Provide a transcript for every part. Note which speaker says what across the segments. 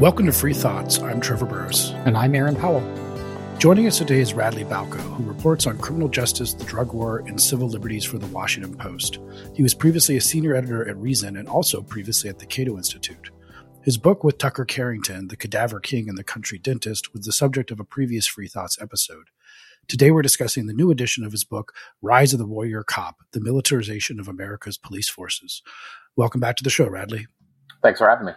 Speaker 1: Welcome to Free Thoughts. I'm Trevor Burrus.
Speaker 2: And I'm Aaron Powell.
Speaker 1: Joining us today is Radley Balko, who reports on criminal justice, the drug war, and civil liberties for the Washington Post. He was previously a senior editor at Reason and also previously at the Cato Institute. His book with Tucker Carrington, The Cadaver King and the Country Dentist, was the subject of a previous Free Thoughts episode. Today we're discussing the new edition of his book, Rise of the Warrior Cop The Militarization of America's Police Forces. Welcome back to the show, Radley.
Speaker 3: Thanks for having me.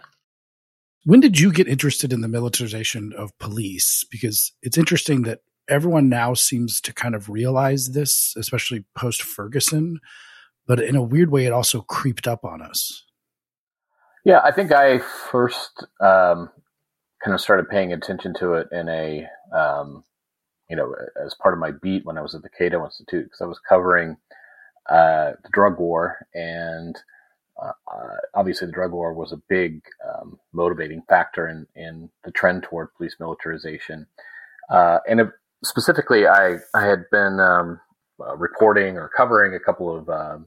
Speaker 1: When did you get interested in the militarization of police? Because it's interesting that everyone now seems to kind of realize this, especially post Ferguson, but in a weird way, it also creeped up on us.
Speaker 3: Yeah, I think I first um, kind of started paying attention to it in a, um, you know, as part of my beat when I was at the Cato Institute, because I was covering uh, the drug war and uh, obviously the drug war was a big um, motivating factor in, in the trend toward police militarization. Uh, and specifically, I, I had been um, uh, reporting or covering a couple of um,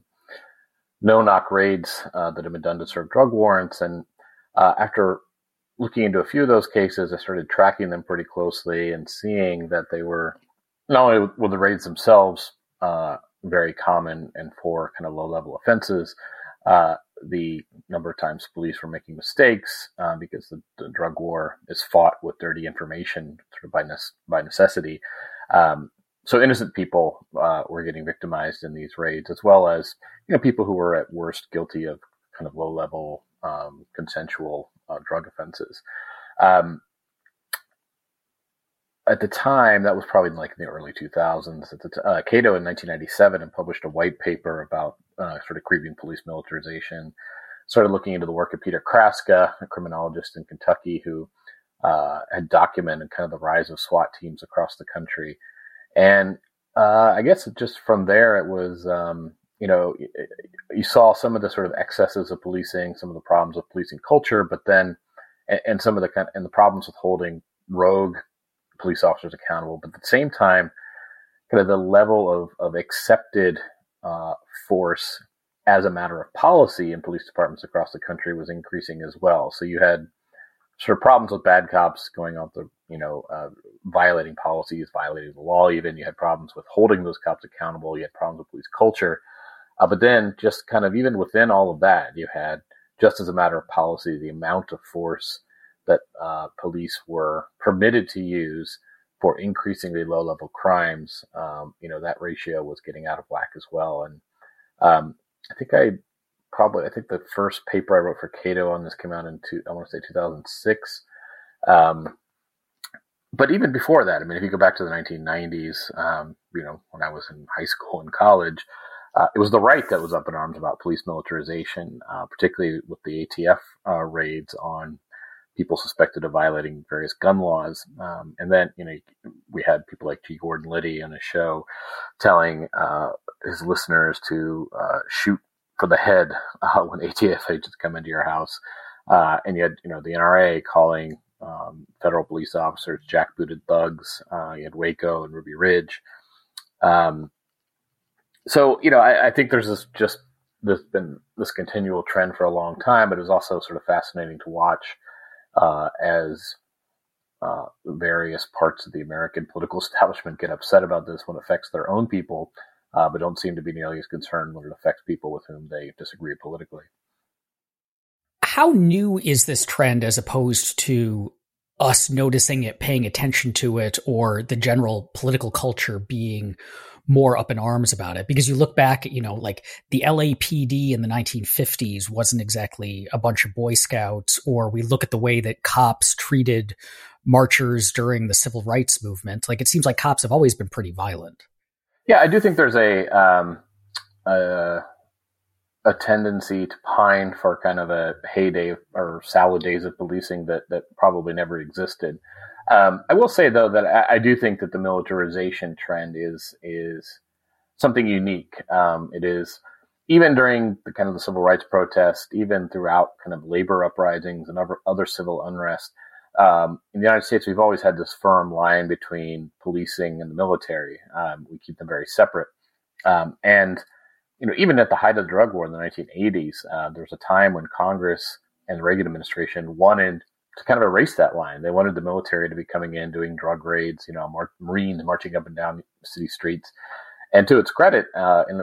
Speaker 3: no knock raids uh, that had been done to serve drug warrants. And uh, after looking into a few of those cases, I started tracking them pretty closely and seeing that they were not only were the raids themselves uh, very common and for kind of low level offenses, uh, the number of times police were making mistakes uh, because the, the, drug war is fought with dirty information sort of by, ne- by necessity. Um, so innocent people uh, were getting victimized in these raids, as well as you know people who were at worst guilty of kind of low level um, consensual uh, drug offenses. Um, at the time, that was probably like in the early 2000s. At the t- uh, Cato in 1997 and published a white paper about uh, sort of creeping police militarization. Started looking into the work of Peter Kraska, a criminologist in Kentucky who uh, had documented kind of the rise of SWAT teams across the country. And uh, I guess just from there, it was, um, you know, you saw some of the sort of excesses of policing, some of the problems of policing culture, but then, and, some of the kind of, and the problems with holding rogue police officers accountable, but at the same time, kind of the level of, of accepted uh, force as a matter of policy in police departments across the country was increasing as well. So you had sort of problems with bad cops going off the, you know, uh, violating policies, violating the law. Even you had problems with holding those cops accountable. You had problems with police culture. Uh, but then, just kind of even within all of that, you had just as a matter of policy, the amount of force that uh, police were permitted to use for increasingly low level crimes, um, you know, that ratio was getting out of whack as well. And um, I think I probably, I think the first paper I wrote for Cato on this came out in, two, I want to say 2006. Um, but even before that, I mean, if you go back to the 1990s, um, you know, when I was in high school and college, uh, it was the right that was up in arms about police militarization, uh, particularly with the ATF uh, raids on people suspected of violating various gun laws. Um, and then, you know, we had people like G. Gordon Liddy on a show telling uh, his listeners to uh, shoot for the head uh, when ATF agents come into your house. Uh, and you had, you know, the NRA calling um, federal police officers jackbooted thugs. Uh, you had Waco and Ruby Ridge. Um, so, you know, I, I think there's this just there's been this continual trend for a long time, but it was also sort of fascinating to watch uh, as uh, various parts of the American political establishment get upset about this when it affects their own people, uh, but don't seem to be nearly as concerned when it affects people with whom they disagree politically.
Speaker 2: How new is this trend as opposed to us noticing it, paying attention to it, or the general political culture being more up in arms about it because you look back, you know, like the LAPD in the 1950s wasn't exactly a bunch of Boy Scouts, or we look at the way that cops treated marchers during the civil rights movement. Like it seems like cops have always been pretty violent.
Speaker 3: Yeah, I do think there's a um, a, a tendency to pine for kind of a heyday or salad days of policing that that probably never existed. Um, I will say though that I, I, do think that the militarization trend is is something unique. Um, it is even during the kind of the civil rights protest, even throughout kind of labor uprisings and other, other civil unrest. Um, in the United States, we've always had this firm line between policing and the military. Um, we keep them very separate. Um, and you know, even at the height of the drug war in the 1980s, uh, there was a time when Congress and the Reagan administration wanted to kind of erase that line. They wanted the military to be coming in, doing drug raids, you know, mar- Marines marching up and down city streets. And to its credit, uh, and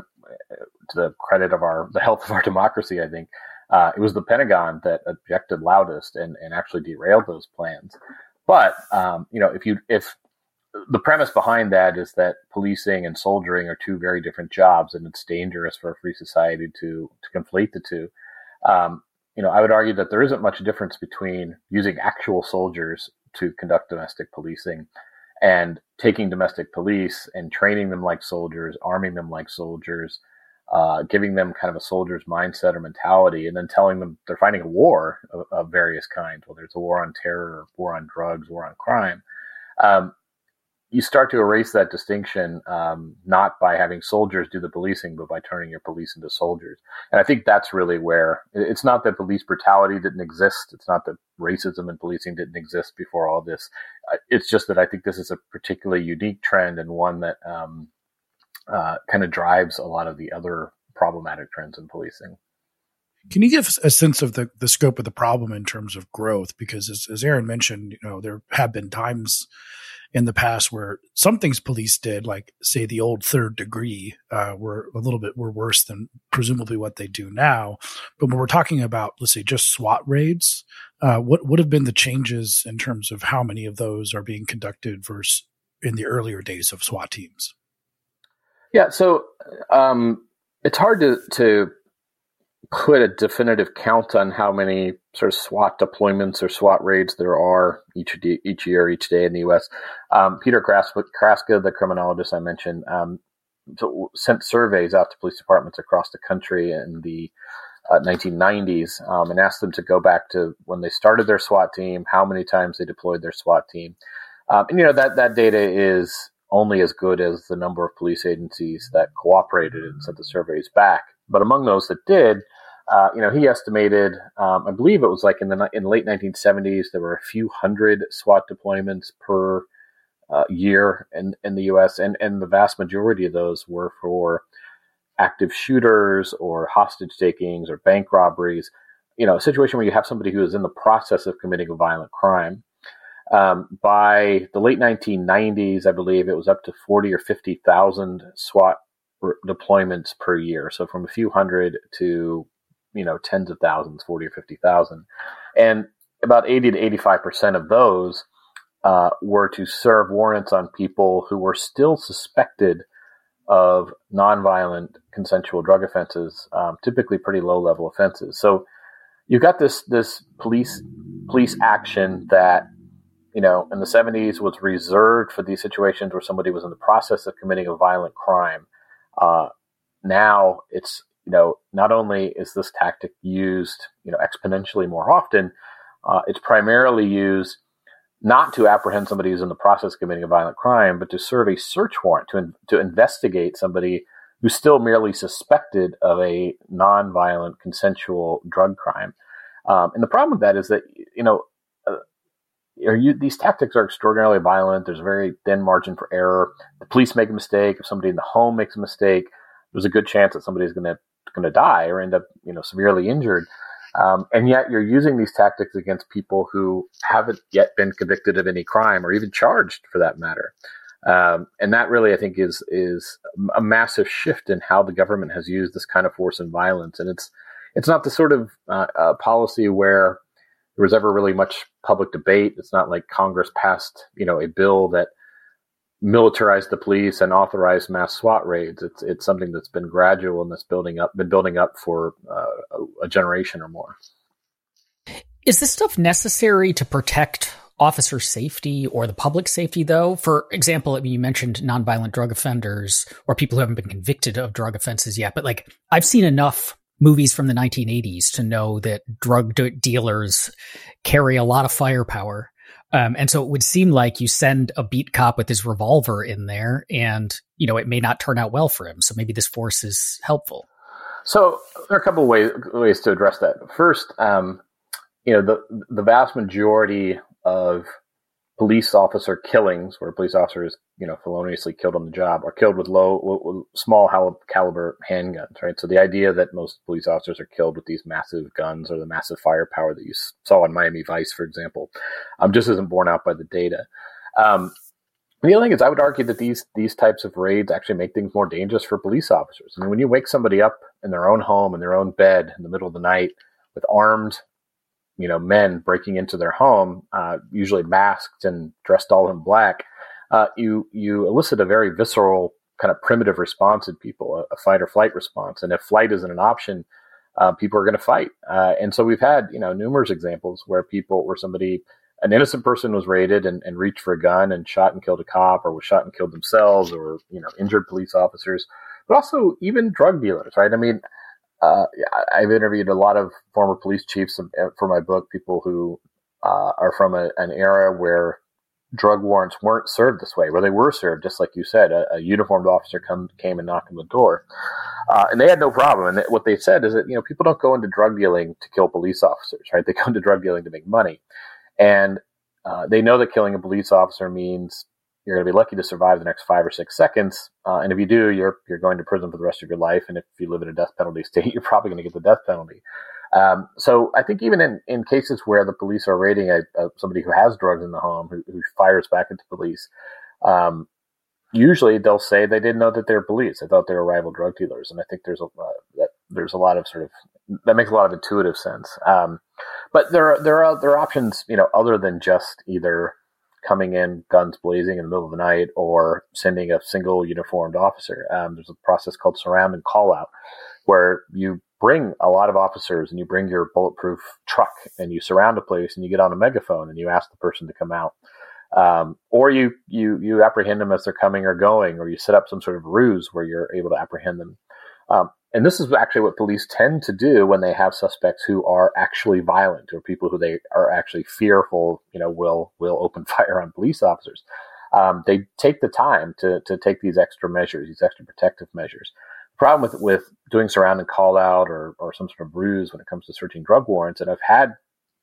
Speaker 3: to the credit of our the health of our democracy, I think uh, it was the Pentagon that objected loudest and, and actually derailed those plans. But um, you know, if you if the premise behind that is that policing and soldiering are two very different jobs, and it's dangerous for a free society to to conflate the two. Um, you know, I would argue that there isn't much difference between using actual soldiers to conduct domestic policing and taking domestic police and training them like soldiers, arming them like soldiers, uh, giving them kind of a soldier's mindset or mentality, and then telling them they're fighting a war of, of various kinds, whether it's a war on terror, war on drugs, war on crime. Um, you start to erase that distinction um, not by having soldiers do the policing, but by turning your police into soldiers. And I think that's really where it's not that police brutality didn't exist. It's not that racism and policing didn't exist before all this. Uh, it's just that I think this is a particularly unique trend and one that um, uh, kind of drives a lot of the other problematic trends in policing.
Speaker 1: Can you give a sense of the, the scope of the problem in terms of growth? Because as, as Aaron mentioned, you know, there have been times in the past where some things police did, like say the old third degree, uh, were a little bit were worse than presumably what they do now. But when we're talking about, let's say, just SWAT raids, uh, what would have been the changes in terms of how many of those are being conducted versus in the earlier days of SWAT teams?
Speaker 3: Yeah, so um, it's hard to to put a definitive count on how many sort of SWAT deployments or SWAT raids there are each each year, each day in the U.S. Um, Peter Kraska, the criminologist I mentioned, um, sent surveys out to police departments across the country in the uh, 1990s um, and asked them to go back to when they started their SWAT team, how many times they deployed their SWAT team, um, and you know that that data is only as good as the number of police agencies that cooperated and sent the surveys back. But among those that did, uh, you know, he estimated, um, I believe it was like in the in late 1970s, there were a few hundred SWAT deployments per uh, year in, in the U.S., and, and the vast majority of those were for active shooters or hostage takings or bank robberies. You know, a situation where you have somebody who is in the process of committing a violent crime. Um, by the late 1990s, I believe it was up to 40 or 50,000 SWAT deployments per year. So from a few hundred to you know tens of thousands, forty or fifty thousand, and about eighty to eighty-five percent of those uh, were to serve warrants on people who were still suspected of nonviolent consensual drug offenses, um, typically pretty low-level offenses. So you've got this this police police action that you know in the 70s was reserved for these situations where somebody was in the process of committing a violent crime. Uh, now it's you know, not only is this tactic used, you know, exponentially more often, uh, it's primarily used not to apprehend somebody who's in the process of committing a violent crime, but to serve a search warrant to in, to investigate somebody who's still merely suspected of a non-violent consensual drug crime. Um, and the problem with that is that you know, uh, you, these tactics are extraordinarily violent. There's a very thin margin for error. The police make a mistake. If somebody in the home makes a mistake, there's a good chance that somebody's going to going to die or end up, you know, severely injured. Um, and yet you're using these tactics against people who haven't yet been convicted of any crime or even charged for that matter. Um, and that really, I think, is is a massive shift in how the government has used this kind of force and violence. And it's it's not the sort of uh, uh, policy where there was ever really much public debate. It's not like Congress passed, you know, a bill that militarize the police and authorize mass SWAT raids. It's it's something that's been gradual and that's building up, been building up for uh, a, generation or more.
Speaker 2: Is this stuff necessary to protect officer safety or the public safety, though? For example, you mentioned nonviolent drug offenders or people who haven't been convicted of drug offenses yet, but like I've seen enough movies from the 1980s to know that drug dealers carry a lot of firepower um, and so it would seem like you send a beat cop with his revolver in there, and you know it may not turn out well for him. So maybe this force is helpful.
Speaker 3: So there are a couple of ways ways to address that. First, um, you know the the vast majority of police officer killings, where a police officer is, you know, feloniously killed on the job, are killed with low, small caliber handguns, right? So the idea that most police officers are killed with these massive guns or the massive firepower that you saw in Miami Vice, for example, um, just isn't borne out by the data. Um, the other thing is, I would argue that these these types of raids actually make things more dangerous for police officers. I mean, when you wake somebody up in their own home in their own bed in the middle of the night with armed you know men breaking into their home, uh, usually masked and dressed all in black, uh, you you elicit a very visceral kind of primitive response in people, a, a fight or flight response. And if flight isn't an option, uh, people are going to fight. Uh, and so we've had you know numerous examples where people, where somebody, an innocent person was raided and, and reached for a gun and shot and killed a cop, or was shot and killed themselves, or you know injured police officers, but also even drug dealers, right? I mean uh, I've interviewed a lot of former police chiefs for my book, people who uh, are from a, an era where drug warrants weren't served this way, where they were served, just like you said, a, a uniformed officer come, came and knocked on the door, uh, and they had no problem. And what they said is that you know people don't go into drug dealing to kill police officers, right? They go into drug dealing to make money, and uh, they know that killing a police officer means you're going to be lucky to survive the next five or six seconds. Uh, and if you do, you're you're going to prison for the rest of your life. And if you live in a death penalty state, you're probably going to get the death penalty. Um, so I think even in, in cases where the police are raiding a, a, somebody who has drugs in the home, who, who fires back at the police, um, usually they'll say they didn't know that they're police. They thought they were rival drug dealers. And I think there's a uh, that there's a lot of sort of that makes a lot of intuitive sense. Um, but there are there are there are options, you know, other than just either coming in guns blazing in the middle of the night or sending a single uniformed officer. Um, there's a process called surround and call out where you bring a lot of officers and you bring your bulletproof truck and you surround a place and you get on a megaphone and you ask the person to come out. Um, or you, you, you apprehend them as they're coming or going, or you set up some sort of ruse where you're able to apprehend them. Um, and this is actually what police tend to do when they have suspects who are actually violent or people who they are actually fearful, you know, will will open fire on police officers. Um, they take the time to to take these extra measures, these extra protective measures. The problem with with doing surround and call out or or some sort of ruse when it comes to searching drug warrants, and I've had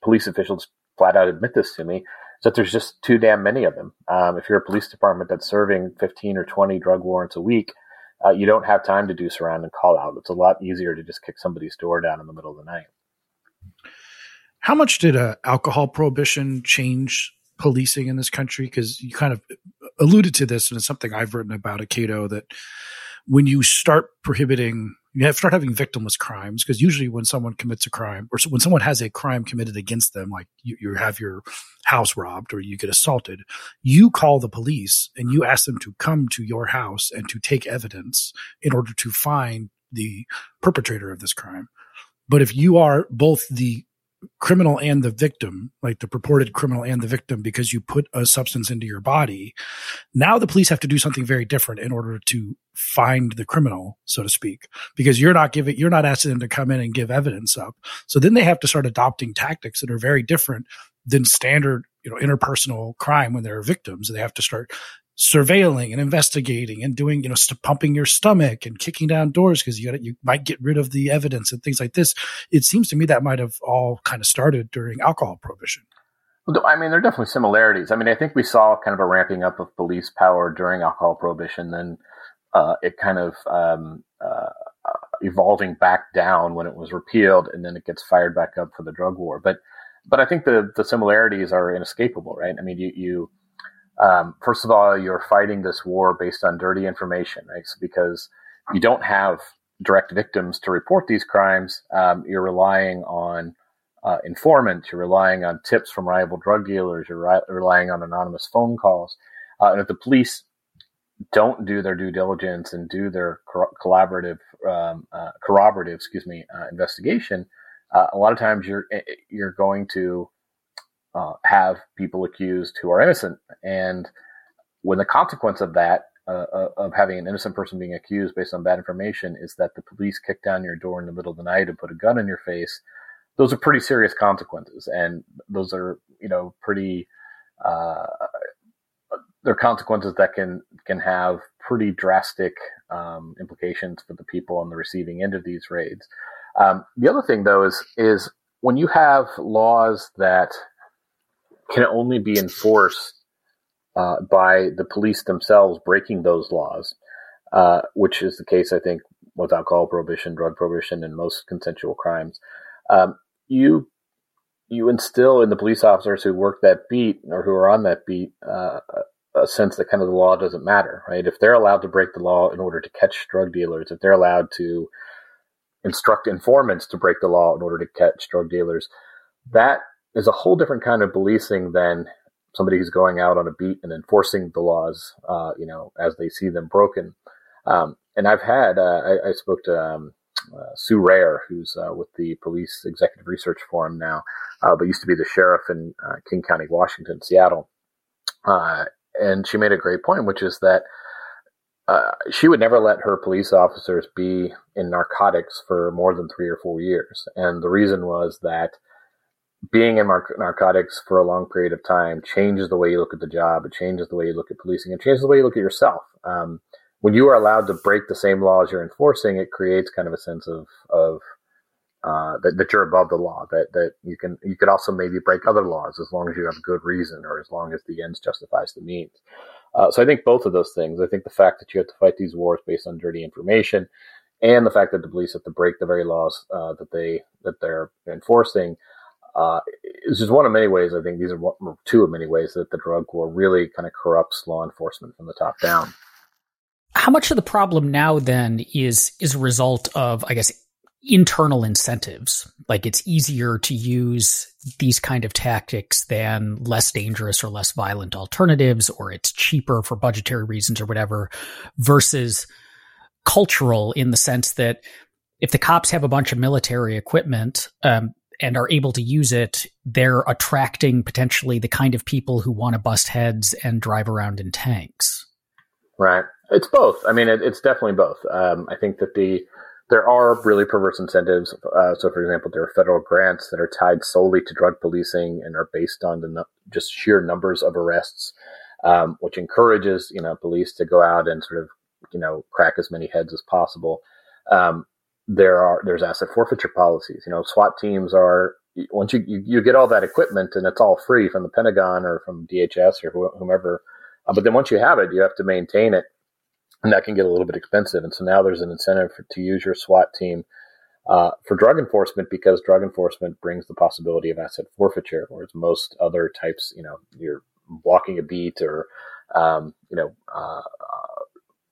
Speaker 3: police officials flat out admit this to me, is that there's just too damn many of them. Um, if you're a police department that's serving 15 or 20 drug warrants a week, uh, you don't have time to do surround and call out. It's a lot easier to just kick somebody's door down in the middle of the night.
Speaker 1: How much did a alcohol prohibition change policing in this country? Because you kind of alluded to this, and it's something I've written about at Cato that when you start prohibiting you have start having victimless crimes because usually when someone commits a crime or when someone has a crime committed against them, like you, you have your house robbed or you get assaulted, you call the police and you ask them to come to your house and to take evidence in order to find the perpetrator of this crime. But if you are both the criminal and the victim, like the purported criminal and the victim, because you put a substance into your body. Now the police have to do something very different in order to find the criminal, so to speak, because you're not giving, you're not asking them to come in and give evidence up. So then they have to start adopting tactics that are very different than standard, you know, interpersonal crime when they're victims. They have to start surveilling and investigating and doing, you know, st- pumping your stomach and kicking down doors because you got you might get rid of the evidence and things like this. It seems to me that might have all kind of started during alcohol prohibition.
Speaker 3: I mean, there are definitely similarities. I mean, I think we saw kind of a ramping up of police power during alcohol prohibition, then uh, it kind of um, uh, evolving back down when it was repealed, and then it gets fired back up for the drug war. But but I think the the similarities are inescapable, right? I mean, you you um, first of all, you're fighting this war based on dirty information, right? So because you don't have direct victims to report these crimes, um, you're relying on uh, informants, you're relying on tips from rival drug dealers, you're relying on anonymous phone calls. Uh, and if the police don't do their due diligence and do their collaborative, um, uh, corroborative, excuse me, uh, investigation, uh, a lot of times you're eh, eh, you're going to uh, have people accused who are innocent. And when the consequence of that, uh, uh, of having an innocent person being accused based on bad information, is that the police kick down your door in the middle of the night and put a gun in your face, those are pretty serious consequences. And those are, you know, pretty, uh, they're consequences that can, can have pretty drastic um, implications for the people on the receiving end of these raids. Um, the other thing, though, is is when you have laws that can only be enforced uh, by the police themselves breaking those laws, uh, which is the case, I think, with alcohol prohibition, drug prohibition, and most consensual crimes. Um, you you instill in the police officers who work that beat or who are on that beat uh, a sense that kind of the law doesn't matter, right? If they're allowed to break the law in order to catch drug dealers, if they're allowed to instruct informants to break the law in order to catch drug dealers, that is a whole different kind of policing than somebody who's going out on a beat and enforcing the laws, uh, you know, as they see them broken. Um, and I've had, uh, I, I, spoke to um, uh, Sue Rahr, who's uh, with the Police Executive Research Forum now, uh, but used to be the sheriff in uh, King County, Washington, Seattle. and she made a great point, which is that she would never let her police officers be in narcotics for more than three or four years. And the reason was that being in mar- narcotics for a long period of time changes the way you look at the job. It changes the way you look at policing. It changes the way you look at yourself. Um, when you are allowed to break the same laws you're enforcing, it creates kind of a sense of, of uh, that, that you're above the law, that, that you can, you could also maybe break other laws as long as you have good reason or as long as the ends justifies the means. Uh, so I think both of those things. I think the fact that you have to fight these wars based on dirty information, and the fact that the police have to break the very laws uh, that they that they're enforcing, uh, is just one of many ways. I think these are one, two of many ways that the drug war really kind of corrupts law enforcement from the top down.
Speaker 2: How much of the problem now then is is a result of, I guess, internal incentives. Like it's easier to use these kind of tactics than less dangerous or less violent alternatives, or it's cheaper for budgetary reasons or whatever, versus cultural in the sense that if the cops have a bunch of military equipment um, and are able to use it, they're attracting potentially the kind of people who want to bust heads and drive around in tanks.
Speaker 3: Right. It's both. I mean, it, it's definitely both. Um, I think that the there are really perverse incentives. Uh, so, for example, there are federal grants that are tied solely to drug policing and are based on the just sheer numbers of arrests, um, which encourages you know police to go out and sort of you know crack as many heads as possible. Um, there are there's asset forfeiture policies. You know, SWAT teams are once you, you, you get all that equipment and it's all free from the Pentagon or from DHS or whomever, uh, but then once you have it, you have to maintain it and that can get a little bit expensive. And so now there's an incentive for, to use your SWAT team uh, for drug enforcement because drug enforcement brings the possibility of asset forfeiture, whereas most other types, you know, you're walking a beat or, um, you know, uh,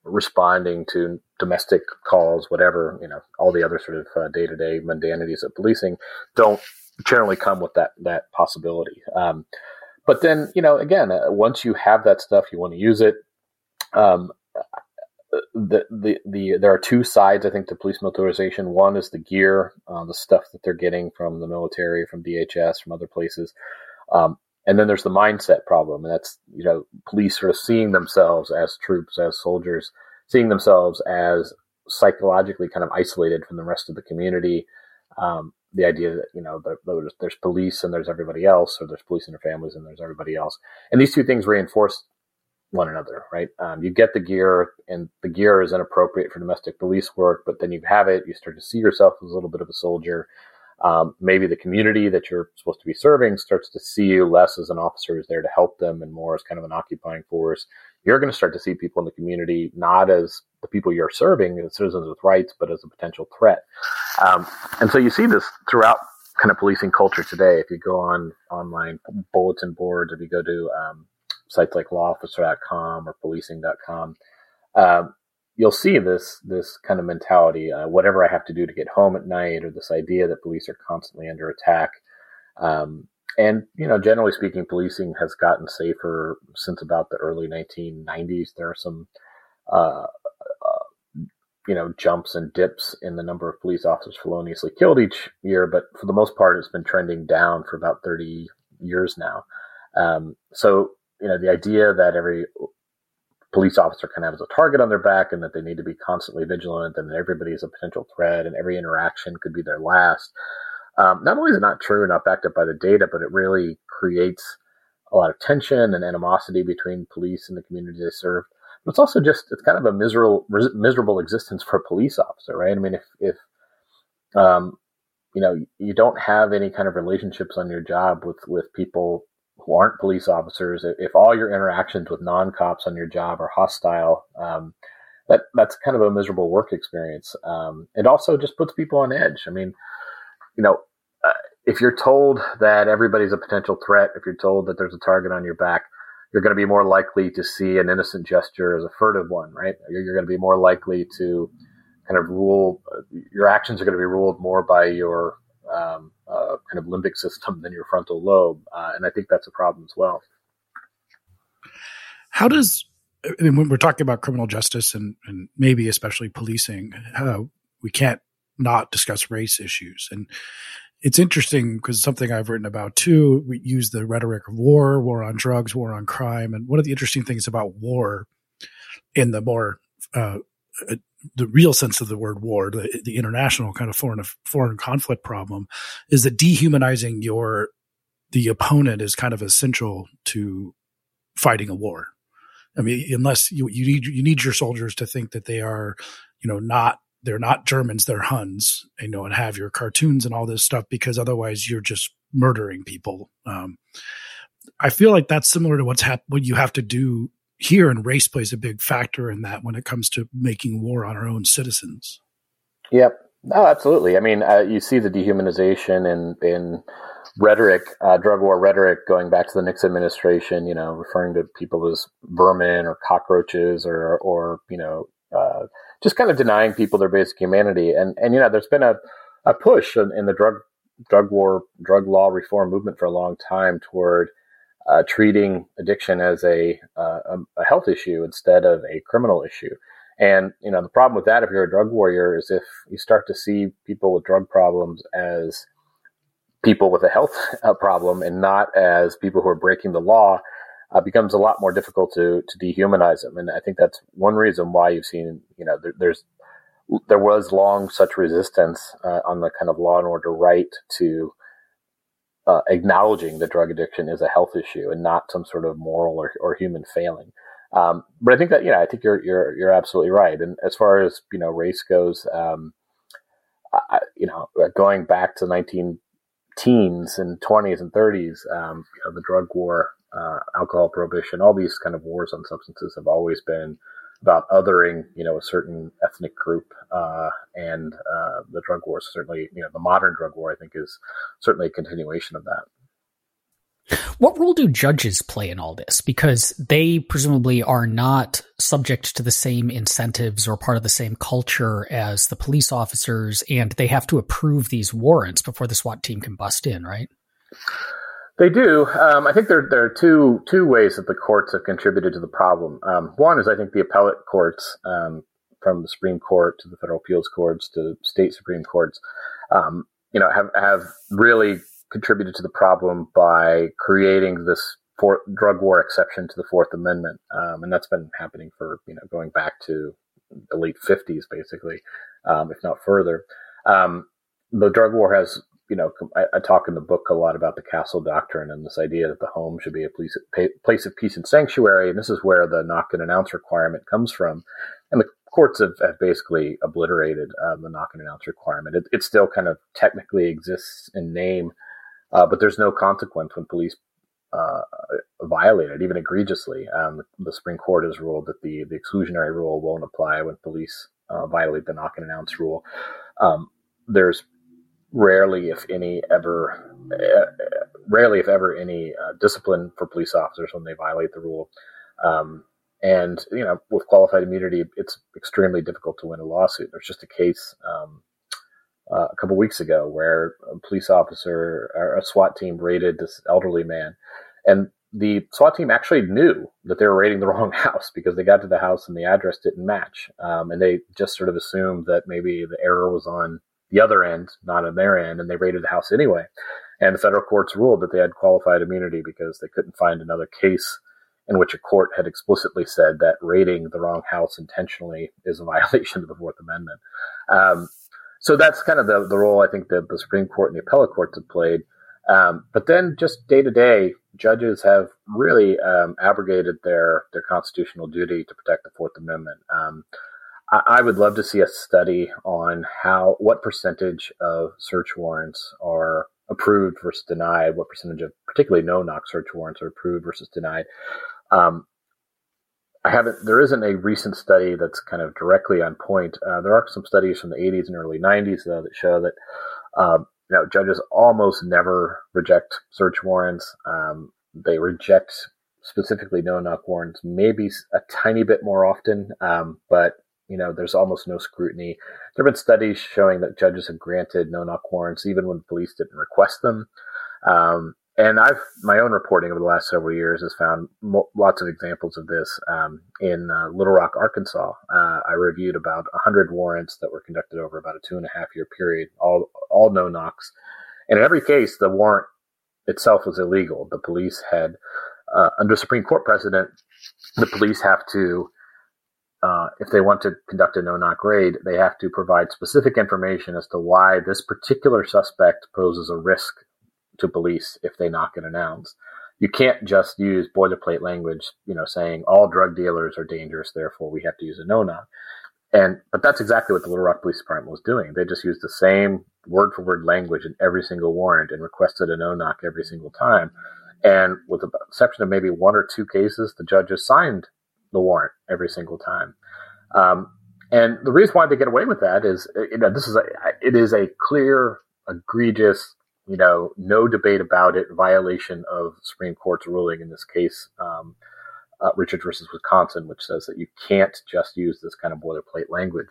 Speaker 3: responding to domestic calls, whatever, you know, all the other sort of day to day mundanities of policing don't generally come with that that possibility. Um, but then, you know, again, uh, once you have that stuff, you want to use it. Um, the, the, the there are two sides I think to police militarization. One is the gear, uh, the stuff that they're getting from the military, from DHS, from other places, um, and then there's the mindset problem, and that's you know police sort of seeing themselves as troops, as soldiers, seeing themselves as psychologically kind of isolated from the rest of the community. Um, the idea that you know there's, there's police and there's everybody else, or there's police and their families and there's everybody else, and these two things reinforce one another, right? Um, you get the gear, and the gear is inappropriate for domestic police work, but then you have it, you start to see yourself as a little bit of a soldier. Um, maybe the community that you're supposed to be serving starts to see you less as an officer who's there to help them and more as kind of an occupying force. You're going to start to see people in the community not as the people you're serving, as citizens with rights, but as a potential threat. Um, and so you see this throughout kind of policing culture today. If you go on online bulletin boards, if you go to um, sites like lawofficer.com or policing.com, um, you'll see this this kind of mentality. Uh, whatever I have to do to get home at night, or this idea that police are constantly under attack. Um, and you know, generally speaking, policing has gotten safer since about the early 1990s. There are some, uh, uh, you know, jumps and dips in the number of police officers feloniously killed each year, but for the most part, it's been trending down for about 30 years now. Um, so you know, the idea that every police officer kind of has a target on their back and that they need to be constantly vigilant and that everybody is a potential threat and every interaction could be their last. Um, not only is it not true, not backed up by the data, but it really creates a lot of tension and animosity between police and the community they serve. But it's also just it's kind of a miserable miserable existence for a police officer, right? I mean, if if um, you know you don't have any kind of relationships on your job with with people who aren't police officers, if all your interactions with non cops on your job are hostile, um, that that's kind of a miserable work experience. Um, it also just puts people on edge. I mean, you know, uh, if you're told that everybody's a potential threat, if you're told that there's a target on your back, you're going to be more likely to see an innocent gesture as a furtive one, right? You're, you're going to be more likely to kind of rule. Uh, your actions are going to be ruled more by your um, uh, kind of limbic system than your frontal lobe, uh, and I think that's a problem as well.
Speaker 1: How does I mean, when we're talking about criminal justice and, and maybe especially policing, we can't not discuss race issues. And it's interesting because something I've written about too. We use the rhetoric of war, war on drugs, war on crime, and one of the interesting things about war, in the more uh the real sense of the word war, the, the international kind of foreign foreign conflict problem, is that dehumanizing your the opponent is kind of essential to fighting a war. I mean, unless you, you need you need your soldiers to think that they are, you know, not they're not Germans, they're Huns, you know, and have your cartoons and all this stuff because otherwise you're just murdering people. Um, I feel like that's similar to what's hap- what you have to do here, and race plays a big factor in that when it comes to making war on our own citizens.
Speaker 3: Yep. No, absolutely. I mean, uh, you see the dehumanization in in rhetoric, uh, drug war rhetoric, going back to the Nixon administration. You know, referring to people as vermin or cockroaches or or you know uh, just kind of denying people their basic humanity. And and you know, there's been a a push in, in the drug drug war drug law reform movement for a long time toward uh, treating addiction as a, uh, a health issue instead of a criminal issue. And you know, the problem with that, if you're a drug warrior, is if you start to see people with drug problems as people with a health uh, problem and not as people who are breaking the law, uh, becomes a lot more difficult to to dehumanize them. And I think that's one reason why you've seen, you know, there, there's there was long such resistance uh, on the kind of law and order right to uh, acknowledging that drug addiction is a health issue and not some sort of moral or, or human failing. Um, but I think that you know I think you're you're you're absolutely right. And as far as you know race goes, um, I, you know going back to 19 teens and 20s and 30s, um, you know, the drug war uh, alcohol prohibition, all these kind of wars on substances have always been about othering, you know, a certain ethnic group. Uh, and uh, the drug war certainly, you know, the modern drug war, I think, is certainly a continuation of that.
Speaker 2: What role do judges play in all this? Because they presumably are not subject to the same incentives or part of the same culture as the police officers, and they have to approve these warrants before the SWAT team can bust in, right?
Speaker 3: They do. Um, I think there, there are two two ways that the courts have contributed to the problem. Um, one is I think the appellate courts, um, from the Supreme Court to the federal appeals courts to state supreme courts, um, you know, have have really contributed to the problem by creating this for, drug war exception to the Fourth Amendment, um, and that's been happening for you know going back to the late fifties, basically, um, if not further. the drug war has you know, I, I, talk in the book a lot about the castle doctrine and this idea that the home should be a place, place of peace and sanctuary. And this is where the knock and announce requirement comes from. And the courts have, have basically obliterated um, the knock and announce requirement. It, it, still kind of technically exists in name, uh, but there's no consequence when police uh, violate it, even egregiously. Um, the Supreme Court has ruled that the, the exclusionary rule won't apply when police uh, violate the knock and announce rule. Um, there's rarely, if any, ever, uh, rarely, if ever, any uh, discipline for police officers when they violate the rule. Um, and you know, with qualified immunity, it's extremely difficult to win a lawsuit. There's just a case um, uh, a couple weeks ago where a police officer or a SWAT team raided this elderly man, and the SWAT team actually knew that they were raiding the wrong house because they got to the house and the address didn't match, um, and they just sort of assumed that maybe the error was on the other end, not on their end, and they raided the house anyway. And the federal courts ruled that they had qualified immunity because they couldn't find another case in which a court had explicitly said that raiding the wrong house intentionally is a violation of the Fourth Amendment. Um, so that's kind of the, the role I think that the Supreme Court and the appellate courts have played. Um, but then just day to day, judges have really um, abrogated their, their constitutional duty to protect the Fourth Amendment. Um, I would love to see a study on how what percentage of search warrants are approved versus denied, what percentage of particularly no knock search warrants are approved versus denied. Um, I haven't. There isn't a recent study that's kind of directly on point. Uh, there are some studies from the 80s and early 90s though that show that um, you know judges almost never reject search warrants. Um, they reject specifically no knock warrants maybe a tiny bit more often, um, but you know there's almost no scrutiny. There have been studies showing that judges have granted no knock warrants even when police didn't request them. Um, and I've my own reporting over the last several years has found mo- lots of examples of this. Um, in uh, Little Rock, Arkansas, uh, I reviewed about hundred warrants that were conducted over about a two and a half year period, all all no knocks, and in every case, the warrant itself was illegal. The police had, uh, under Supreme Court precedent, the police have to. Uh, if they want to conduct a no-knock raid, they have to provide specific information as to why this particular suspect poses a risk to police if they knock and announce. You can't just use boilerplate language, you know, saying all drug dealers are dangerous, therefore we have to use a no knock. And but that's exactly what the Little Rock Police Department was doing. They just used the same word for word language in every single warrant and requested a no knock every single time. And with the exception of maybe one or two cases, the judges signed the warrant every single time. Um, and the reason why they get away with that is, you know, this is a it is a clear, egregious you know, no debate about it, violation of Supreme Court's ruling in this case, um, uh, Richard versus Wisconsin, which says that you can't just use this kind of boilerplate language.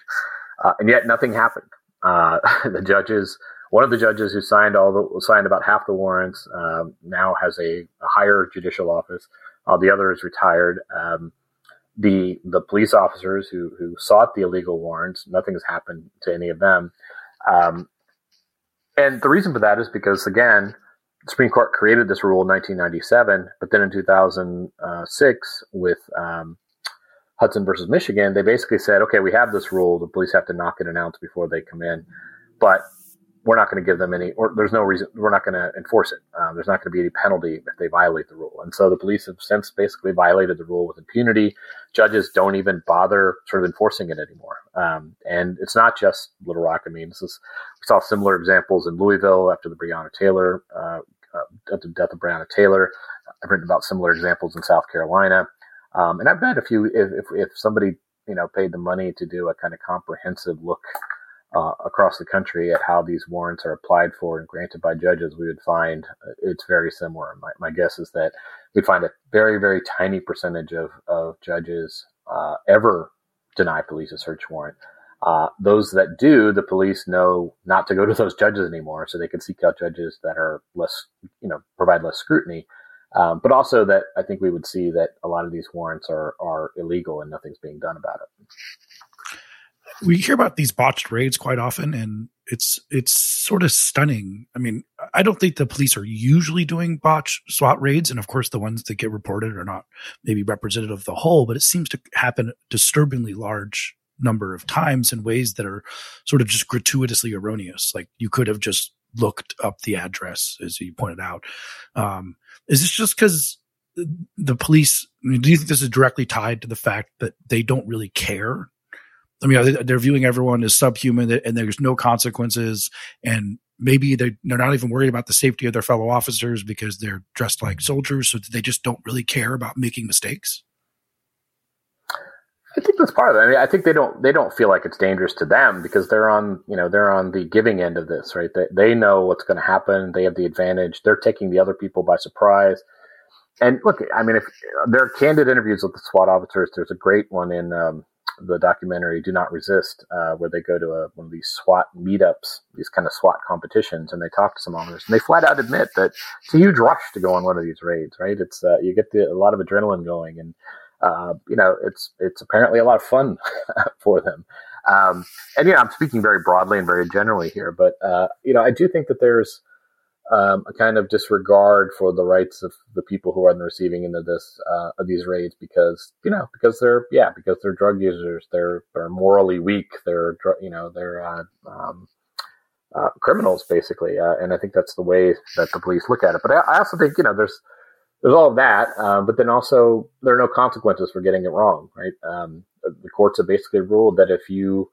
Speaker 3: Uh, and yet nothing happened. Uh, the judges, one of the judges who signed all the signed about half the warrants, um, now has a, a, higher judicial office. Uh, the other is retired. Um, the the police officers who who sought the illegal warrants, nothing has happened to any of them. Um, and the reason for that is because, again, the Supreme Court created this rule in 1997, but then in 2006, with um, Hudson versus Michigan, they basically said, okay, we have this rule. The police have to knock and announce before they come in. But we're not going to give them any, or there's no reason, we're not going to enforce it. Um, there's not going to be any penalty if they violate the rule. And so the police have since basically violated the rule with impunity. Judges don't even bother sort of enforcing it anymore. Um, and it's not just Little Rock. I mean, this is, we saw similar examples in Louisville after the Breonna Taylor, uh, uh, the death of Breonna Taylor. I've written about similar examples in South Carolina. Um, and I've bet if you, if, if, if somebody, you know, paid the money to do a kind of comprehensive look uh, across the country at how these warrants are applied for and granted by judges, we would find uh, it's very similar. My, my guess is that we'd find a very, very tiny percentage of, of judges uh, ever deny police a search warrant. Uh, those that do, the police know not to go to those judges anymore, so they can seek out judges that are less, you know, provide less scrutiny. Um, but also that I think we would see that a lot of these warrants are are illegal and nothing's being done about it
Speaker 1: we hear about these botched raids quite often and it's it's sort of stunning. I mean, I don't think the police are usually doing botch SWAT raids, and of course, the ones that get reported are not maybe representative of the whole, but it seems to happen disturbingly large number of times in ways that are sort of just gratuitously erroneous. Like you could have just looked up the address, as you pointed out. Um, is this just because the police? I mean, do you think this is directly tied to the fact that they don't really care I mean, they're viewing everyone as subhuman and there's no consequences. And maybe they're, they're not even worried about the safety of their fellow officers because they're dressed like soldiers. So they just don't really care about making mistakes.
Speaker 3: I think that's part of it. I mean, I think they don't they don't feel like it's dangerous to them because they're on you know they're on the giving end of this, right? They they know what's going to happen. They have the advantage. They're taking the other people by surprise. And look, I mean, if there are candid interviews with the SWAT officers, there's a great one in um, the documentary "Do Not Resist," uh, where they go to a, one of these SWAT meetups, these kind of SWAT competitions, and they talk to some officers, and they flat out admit that it's a huge rush to go on one of these raids. Right? It's uh, you get the, a lot of adrenaline going, and uh, you know it's it's apparently a lot of fun for them. Um, and yeah, I'm speaking very broadly and very generally here, but uh, you know I do think that there's um, a kind of disregard for the rights of the people who are on the receiving end of this uh, of these raids because you know because they're yeah because they're drug users. They're they're morally weak. They're you know they're uh, um, uh, criminals basically. Uh, and I think that's the way that the police look at it. But I, I also think you know there's there's all of that uh, but then also there are no consequences for getting it wrong right? Um, the courts have basically ruled that if you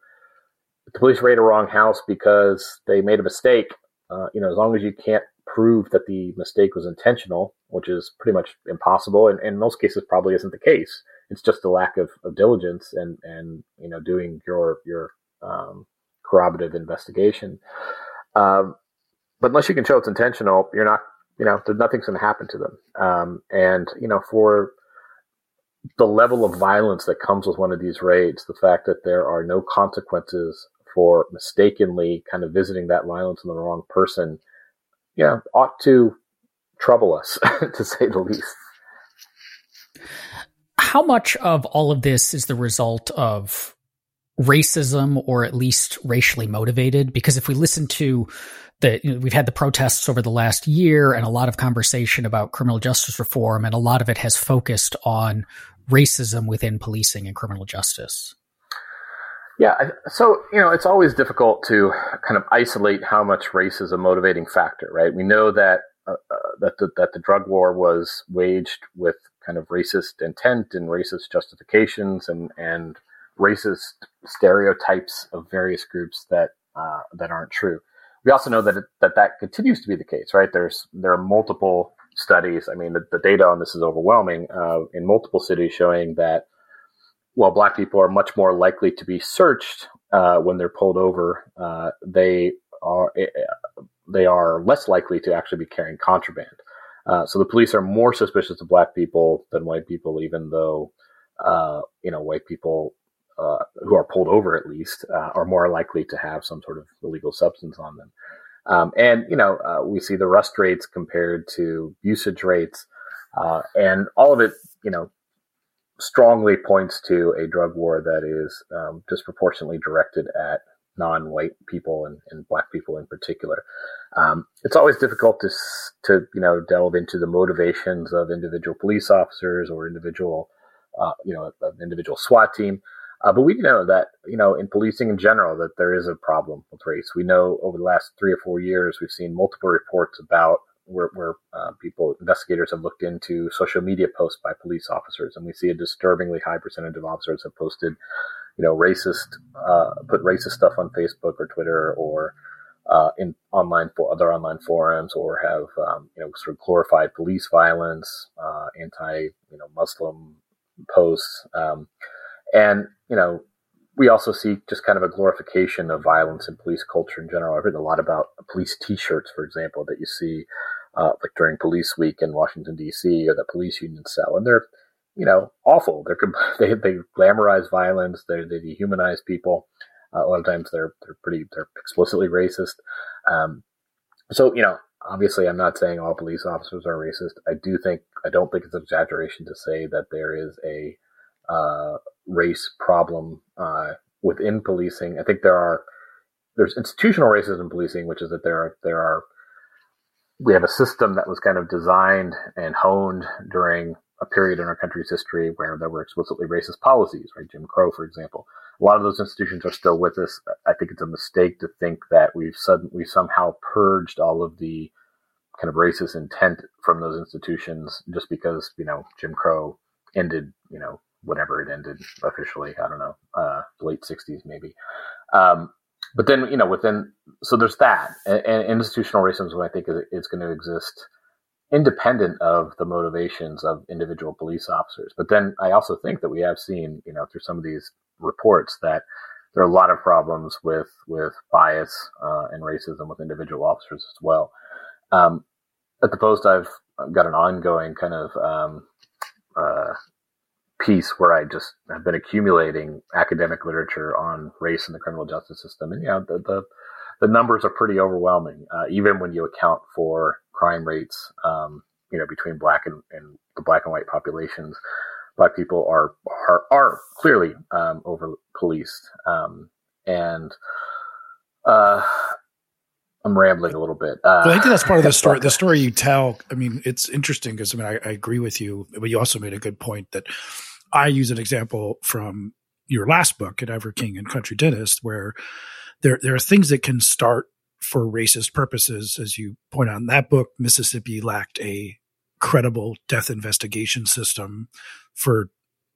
Speaker 3: the police raid a wrong house because they made a mistake uh, you know, as long as you can't prove that the mistake was intentional, which is pretty much impossible, and in most cases probably isn't the case. It's just a lack of, of diligence and and you know doing your your um, corroborative investigation. Um, but unless you can show it's intentional, you're not you know nothing's going to happen to them. Um, and you know for the level of violence that comes with one of these raids, the fact that there are no consequences for mistakenly kind of visiting that violence on the wrong person, yeah, ought to trouble us, to say the least.
Speaker 2: How much of all of this is the result of racism or at least racially motivated? Because if we listen to the, you know, we've had the protests over the last year and a lot of conversation about criminal justice reform, and a lot of it has focused on racism within policing and criminal justice.
Speaker 3: Yeah, so you know, it's always difficult to kind of isolate how much race is a motivating factor, right? We know that uh, uh, that the, that the drug war was waged with kind of racist intent and racist justifications and and racist stereotypes of various groups that uh, that aren't true. We also know that it, that that continues to be the case, right? There's there are multiple studies. I mean, the, the data on this is overwhelming uh, in multiple cities showing that while black people are much more likely to be searched uh, when they're pulled over, uh, they are eh, eh, they are less likely to actually be carrying contraband. Uh, so the police are more suspicious of black people than white people, even though uh, you know white people uh, who are pulled over at least uh, are more likely to have some sort of illegal substance on them. Um, and you know we see the arrest rates compared to usage rates, and all of it you know strongly points to a drug war that is um, disproportionately directed at non-white people and, and black people in particular. Um, it's always difficult to to you know delve into the motivations of individual police officers or individual uh, you know an individual SWAT team. Uh, but we know that you know in policing in general that there is a problem with race. We know over the last three or four years we've seen multiple reports about where, where uh, people, investigators have looked into social media posts by police officers, and we see a disturbingly high percentage of officers have posted, you know, racist, uh, put racist stuff on Facebook or Twitter or uh, in online for other online forums, or have um, you know sort of glorified police violence, uh, anti you know Muslim posts, um, and you know we also see just kind of a glorification of violence in police culture in general. I've written a lot about police T-shirts, for example, that you see uh, like during Police Week in Washington D.C. or the police union sell, and they're you know awful. They're they they glamorize violence. They they dehumanize people. Uh, a lot of times they're they're pretty they're explicitly racist. Um, so you know, obviously, I'm not saying all police officers are racist. I do think I don't think it's an exaggeration to say that there is a uh, race problem uh, within policing. I think there are there's institutional racism in policing, which is that there are there are we have a system that was kind of designed and honed during a period in our country's history where there were explicitly racist policies, right? Jim Crow, for example. A lot of those institutions are still with us. I think it's a mistake to think that we've sudden, we somehow purged all of the kind of racist intent from those institutions just because, you know, Jim Crow ended, you know, whatever it ended officially. I don't know, uh, late 60s maybe. Um, but then you know within so there's that and, and institutional racism i think is, is going to exist independent of the motivations of individual police officers but then i also think that we have seen you know through some of these reports that there are a lot of problems with with bias uh, and racism with individual officers as well um, at the post i've got an ongoing kind of um, uh, piece where I just have been accumulating academic literature on race in the criminal justice system, and you know the the, the numbers are pretty overwhelming, uh, even when you account for crime rates, um, you know, between black and, and, the black and white populations. Black people are are, are clearly um, over policed, um, and uh, I'm rambling a little bit. Uh,
Speaker 1: I think that's part of the story. The story you tell. I mean, it's interesting because I mean, I, I, agree with you, but you also made a good point that I use an example from your last book Cadaver King and Country Dentist, where there there are things that can start for racist purposes, as you point out in that book. Mississippi lacked a credible death investigation system for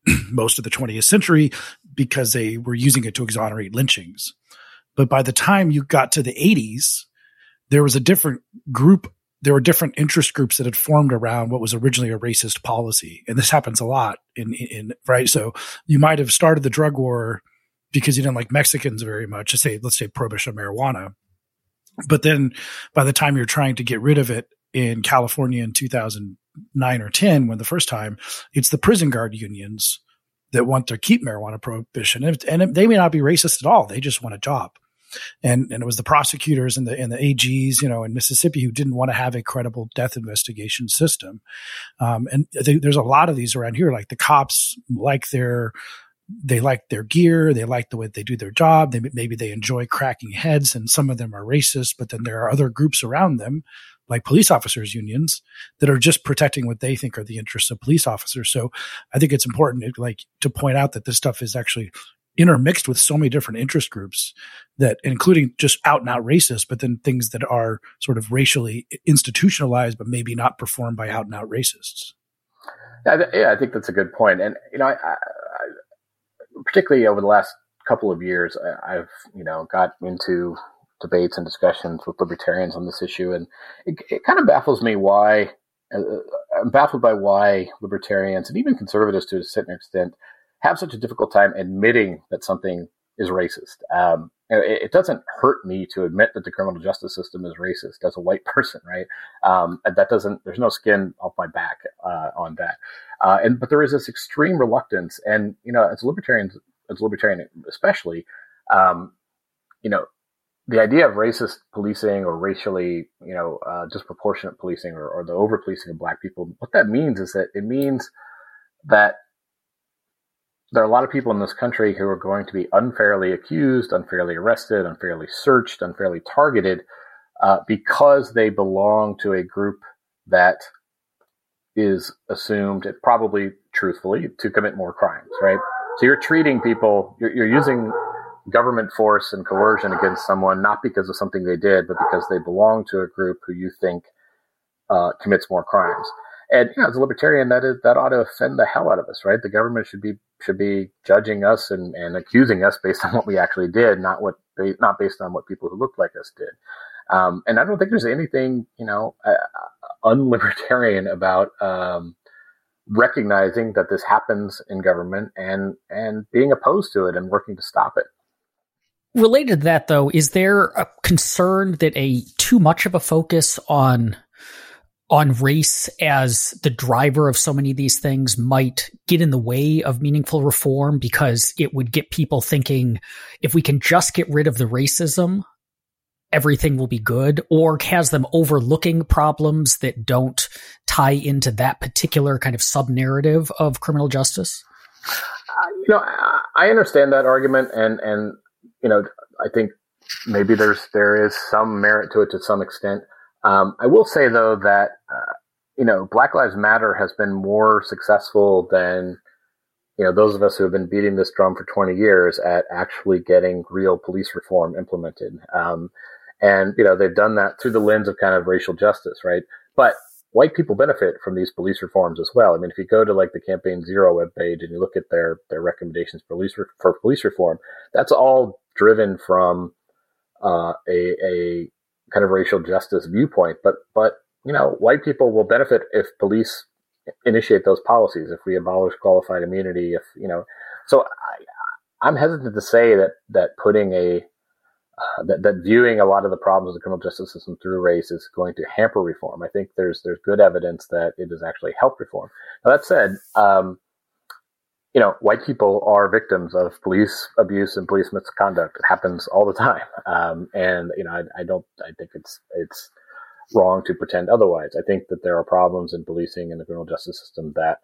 Speaker 1: most of the 20th century because they were using it to exonerate lynchings. But by the time you got to the 80s, there was a different group there were different interest groups that had formed around what was originally a racist policy. And this happens a lot in, in, right. So you might have started the drug war because you didn't like Mexicans very much. To say, let's say prohibition of marijuana. But then by the time you're trying to get rid of it in California in 2009 or 10, when the first time, it's the prison guard unions that want to keep marijuana prohibition. And, and they may not be racist at all. They just want a job and and it was the prosecutors and the and the AGs, you know, in Mississippi who didn't want to have a credible death investigation system. Um, and there's a lot of these around here. Like the cops like their they like their gear, they like the way they do their job. They maybe they enjoy cracking heads, and some of them are racist. But then there are other groups around them, like police officers unions, that are just protecting what they think are the interests of police officers. So I think it's important, like, to point out that this stuff is actually intermixed with so many different interest groups that including just out and out racist but then things that are sort of racially institutionalized but maybe not performed by out and out racists
Speaker 3: yeah i think that's a good point. and you know I, I, particularly over the last couple of years i've you know got into debates and discussions with libertarians on this issue and it, it kind of baffles me why uh, i'm baffled by why libertarians and even conservatives to a certain extent have such a difficult time admitting that something is racist. Um, it, it, doesn't hurt me to admit that the criminal justice system is racist as a white person, right? Um, that doesn't. There's no skin off my back uh, on that. Uh, and but there is this extreme reluctance, and you know, as libertarians, as libertarian especially, um, you know, the idea of racist policing or racially, you know, uh, disproportionate policing or, or the over policing of black people, what that means is that it means that there are a lot of people in this country who are going to be unfairly accused, unfairly arrested, unfairly searched, unfairly targeted uh, because they belong to a group that is assumed, probably truthfully, to commit more crimes, right? So you're treating people, you're, you're using government force and coercion against someone not because of something they did, but because they belong to a group who you think uh, commits more crimes. And you know, as a libertarian, that is that ought to offend the hell out of us, right? The government should be should be judging us and, and accusing us based on what we actually did, not what not based on what people who looked like us did. Um, and I don't think there's anything you know uh, unlibertarian about um, recognizing that this happens in government and and being opposed to it and working to stop it.
Speaker 2: Related to that, though, is there a concern that a too much of a focus on on race as the driver of so many of these things might get in the way of meaningful reform because it would get people thinking if we can just get rid of the racism, everything will be good, or has them overlooking problems that don't tie into that particular kind of sub narrative of criminal justice?
Speaker 3: Uh, you know, I understand that argument, and and you know, I think maybe there's there is some merit to it to some extent. Um, I will say though that uh, you know Black Lives Matter has been more successful than you know those of us who have been beating this drum for 20 years at actually getting real police reform implemented. Um, and you know they've done that through the lens of kind of racial justice, right? But white people benefit from these police reforms as well. I mean, if you go to like the Campaign Zero webpage and you look at their their recommendations for police re- for police reform, that's all driven from uh, a, a kind of racial justice viewpoint. But but you know, white people will benefit if police initiate those policies. If we abolish qualified immunity, if you know, so I, I'm hesitant to say that that putting a uh, that, that viewing a lot of the problems of the criminal justice system through race is going to hamper reform. I think there's there's good evidence that it has actually helped reform. Now that said, um, you know, white people are victims of police abuse and police misconduct. It happens all the time, um, and you know, I, I, don't. I think it's it's wrong to pretend otherwise. I think that there are problems in policing and the criminal justice system that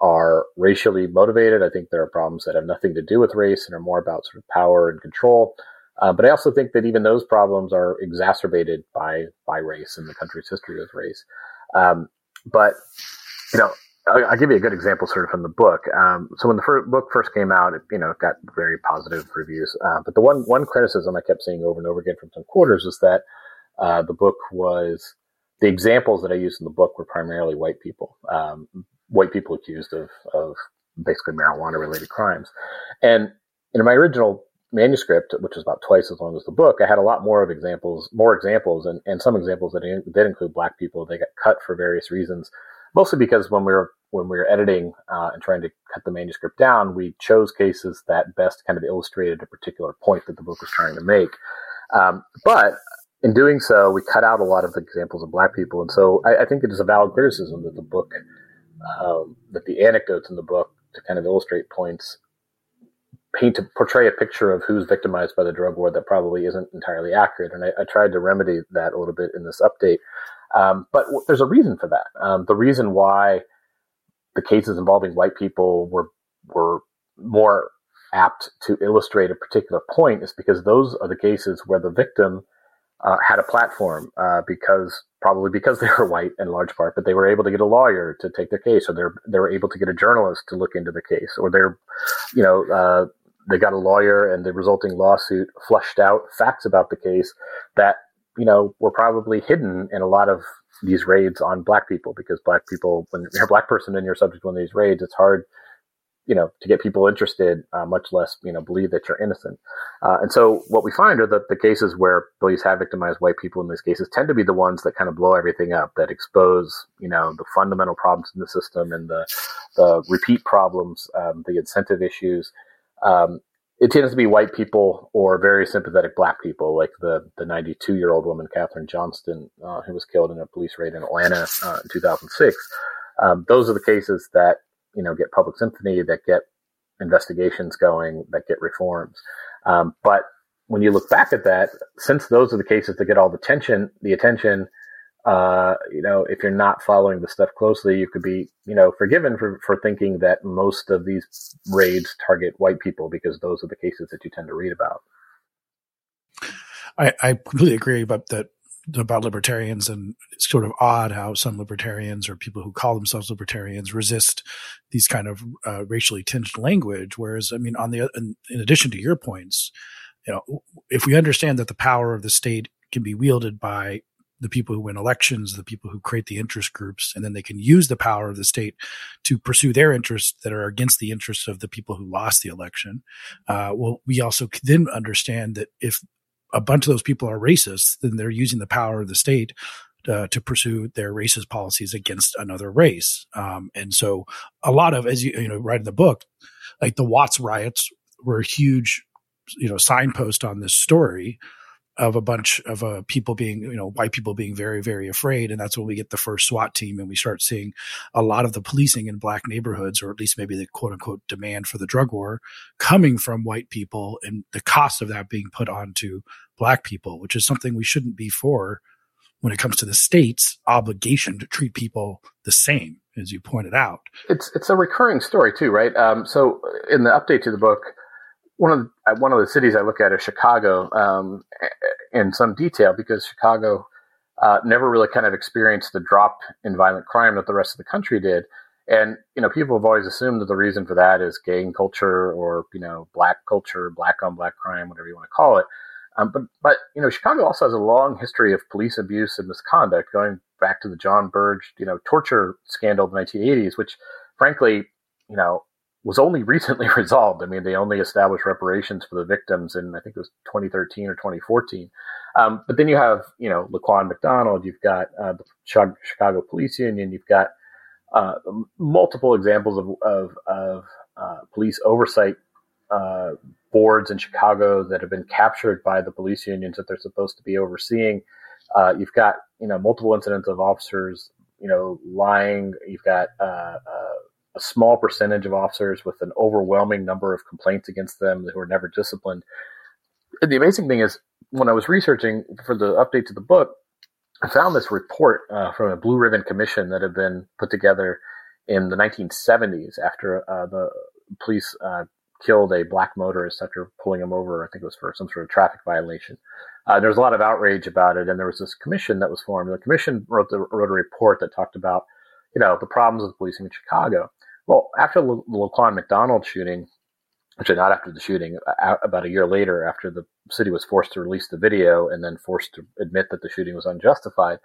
Speaker 3: are racially motivated. I think there are problems that have nothing to do with race and are more about sort of power and control. Uh, but I also think that even those problems are exacerbated by by race and the country's history with race. Um, but you know, I'll, give you a good example, sort of from the book. Um, so when the book first came out, it, you know, it got very positive reviews. Uh, but the one one criticism I kept seeing over and over again from some quarters is that uh, the book was the examples that I used in the book were primarily white people, um, white people accused of of basically marijuana related crimes. And in my original manuscript, which is about twice as long as the book, I had a lot more of examples, more examples, and, and some examples that did include black people. They got cut for various reasons, mostly because when we were when we were editing uh, and trying to cut the manuscript down, we chose cases that best kind of illustrated a particular point that the book was trying to make. Um, but in doing so, we cut out a lot of the examples of black people, and so I, I think it is a valid criticism that the book, um, that the anecdotes in the book to kind of illustrate points paint to portray a picture of who's victimized by the drug war that probably isn't entirely accurate. And I, I tried to remedy that a little bit in this update. Um, but w- there's a reason for that. Um, the reason why the cases involving white people were were more apt to illustrate a particular point is because those are the cases where the victim uh, had a platform uh, because probably because they were white in large part, but they were able to get a lawyer to take their case, or they're they were able to get a journalist to look into the case, or they're, you know, uh, they got a lawyer and the resulting lawsuit flushed out facts about the case that you know were probably hidden in a lot of these raids on black people because black people when you're a black person and you're subject to one of these raids it's hard you know to get people interested uh, much less you know believe that you're innocent. Uh, and so what we find are that the cases where police have victimized white people in these cases tend to be the ones that kind of blow everything up that expose you know the fundamental problems in the system and the the repeat problems um, the incentive issues. Um, it tends to be white people or very sympathetic black people, like the the 92 year old woman Kathryn Johnston, uh, who was killed in a police raid in Atlanta uh, in 2006. Um, those are the cases that you know get public sympathy, that get investigations going, that get reforms. Um, but when you look back at that, since those are the cases that get all the attention, the attention, uh, you know, if you're not following the stuff closely, you could be, you know, forgiven for, for thinking that most of these raids target white people because those are the cases that you tend to read about.
Speaker 1: I, I completely agree about that about libertarians and it's sort of odd how some libertarians or people who call themselves libertarians resist these kind of uh, racially tinged language whereas i mean on the in, in addition to your points you know if we understand that the power of the state can be wielded by the people who win elections, the people who create the interest groups, and then they can use the power of the state to pursue their interests that are against the interests of the people who lost the election. Uh, well, we also then understand that if a bunch of those people are racist, then they're using the power of the state uh, to pursue their racist policies against another race. Um, and so a lot of, as you, you know, write in the book, like the Watts riots were a huge, you know, signpost on this story of a bunch of uh, people being, you know, white people being very, very afraid. And that's when we get the first SWAT team and we start seeing a lot of the policing in black neighborhoods, or at least maybe the quote unquote demand for the drug war coming from white people and the cost of that being put onto black people, which is something we shouldn't be for when it comes to the state's obligation to treat people the same, as you pointed out.
Speaker 3: It's, it's a recurring story too, right? Um, so in the update to the book, one of the, uh, one of the cities I look at is Chicago um, in some detail because Chicago uh, never really kind of experienced the drop in violent crime that the rest of the country did. And you know, people have always assumed that the reason for that is gang culture or you know, black culture, black on black crime, whatever you want to call it. Um, but but you know, Chicago also has a long history of police abuse and misconduct, going back to the John Burge you know torture scandal of the 1980s, which frankly, you know, was only recently resolved. I mean, they only established reparations for the victims in I think it was 2013 or 2014. Um, but then you have you know Laquan McDonald, you've got uh, the Chicago Police Union, you've got uh, multiple examples of of, of uh, police oversight uh, boards in Chicago that have been captured by the police unions that they're supposed to be overseeing. Uh, you've got you know multiple incidents of officers you know lying. You've got uh, a small percentage of officers with an overwhelming number of complaints against them who are never disciplined. And the amazing thing is, when I was researching for the update to the book, I found this report uh, from a Blue Ribbon Commission that had been put together in the 1970s after uh, the police uh, killed a black motorist after pulling him over. I think it was for some sort of traffic violation. Uh, there was a lot of outrage about it, and there was this commission that was formed. The commission wrote, the, wrote a report that talked about, you know, the problems with policing in Chicago. Well, after the Laquan McDonald shooting, actually not after the shooting, about a year later, after the city was forced to release the video and then forced to admit that the shooting was unjustified,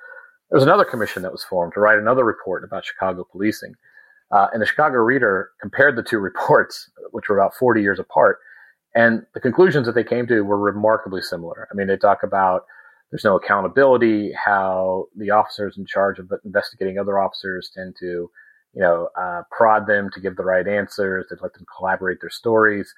Speaker 3: there was another commission that was formed to write another report about Chicago policing. Uh, and the Chicago Reader compared the two reports, which were about 40 years apart, And the conclusions that they came to were remarkably similar. I mean, they talk about there's no accountability, how the officers in charge of investigating other officers tend to, you know, uh, prod them to give the right answers, to let them collaborate their stories.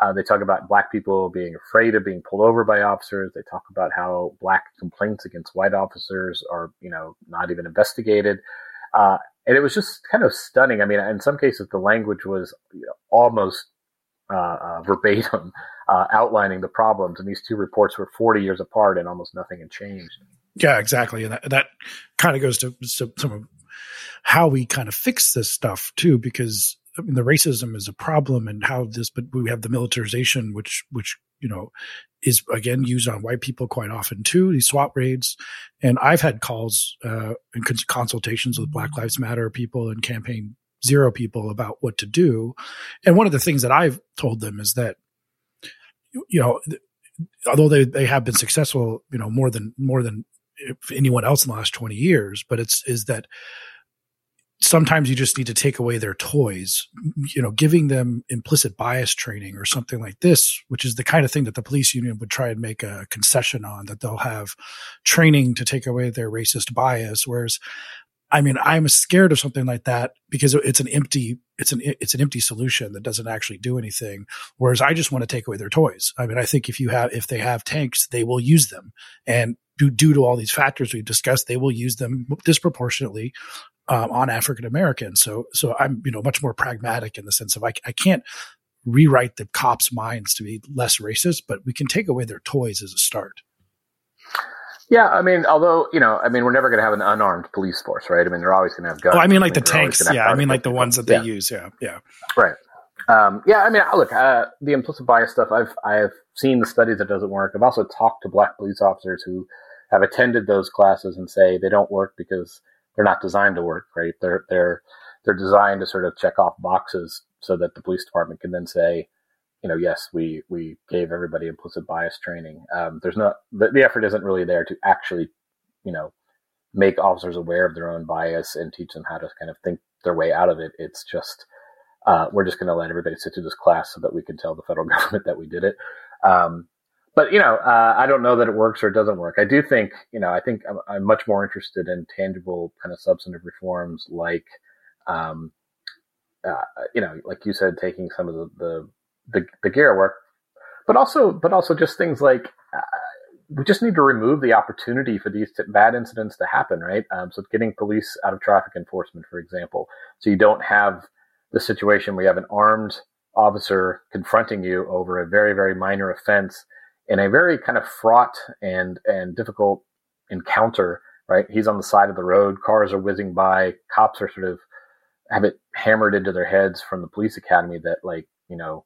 Speaker 3: Uh, they talk about black people being afraid of being pulled over by officers. They talk about how black complaints against white officers are, you know, not even investigated. Uh, and it was just kind of stunning. I mean, in some cases, the language was almost uh, uh, verbatim uh, outlining the problems. And these two reports were 40 years apart and almost nothing had changed.
Speaker 1: Yeah, exactly. And that, that kind of goes to, to some of how we kind of fix this stuff too, because I mean, the racism is a problem and how this, but we have the militarization, which, which, you know, is again used on white people quite often too, these SWAT raids. And I've had calls, uh, and consultations with Black Lives Matter people and campaign zero people about what to do. And one of the things that I've told them is that, you know, although they, they have been successful, you know, more than, more than anyone else in the last 20 years, but it's, is that sometimes you just need to take away their toys, you know, giving them implicit bias training or something like this, which is the kind of thing that the police union would try and make a concession on, that they'll have training to take away their racist bias. Whereas I mean, I'm scared of something like that because it's an empty, it's an, it's an empty solution that doesn't actually do anything. Whereas I just want to take away their toys. I mean, I think if you have, if they have tanks, they will use them and due, due to all these factors we've discussed, they will use them disproportionately um, on African Americans. So, so I'm, you know, much more pragmatic in the sense of I, I can't rewrite the cops' minds to be less racist, but we can take away their toys as a start.
Speaker 3: Yeah, I mean, although you know, I mean, we're never going to have an unarmed police force, right? I mean, they're always going to have guns.
Speaker 1: Oh, I mean, like I mean, the tanks. Yeah, I mean, like the ones that they yeah. use. Yeah, yeah.
Speaker 3: Right. Um, yeah, I mean, look, uh, the implicit bias stuff. I've I've seen the studies that doesn't work. I've also talked to black police officers who have attended those classes and say they don't work because they're not designed to work. Right? They're they're they're designed to sort of check off boxes so that the police department can then say, you know, yes, we we gave everybody implicit bias training. Um, there's not the, the effort isn't really there to actually, you know, make officers aware of their own bias and teach them how to kind of think their way out of it. It's just uh, we're just going to let everybody sit through this class so that we can tell the federal government that we did it. Um, but you know, uh, I don't know that it works or it doesn't work. I do think, you know, I think I'm, I'm much more interested in tangible kind of substantive reforms, like, um, uh, you know, like you said, taking some of the, the the, the gear work, but also, but also just things like uh, we just need to remove the opportunity for these t- bad incidents to happen, right? Um, so getting police out of traffic enforcement, for example, so you don't have the situation where you have an armed officer confronting you over a very, very minor offense in a very kind of fraught and and difficult encounter. Right? He's on the side of the road. Cars are whizzing by. Cops are sort of have it hammered into their heads from the police academy that like you know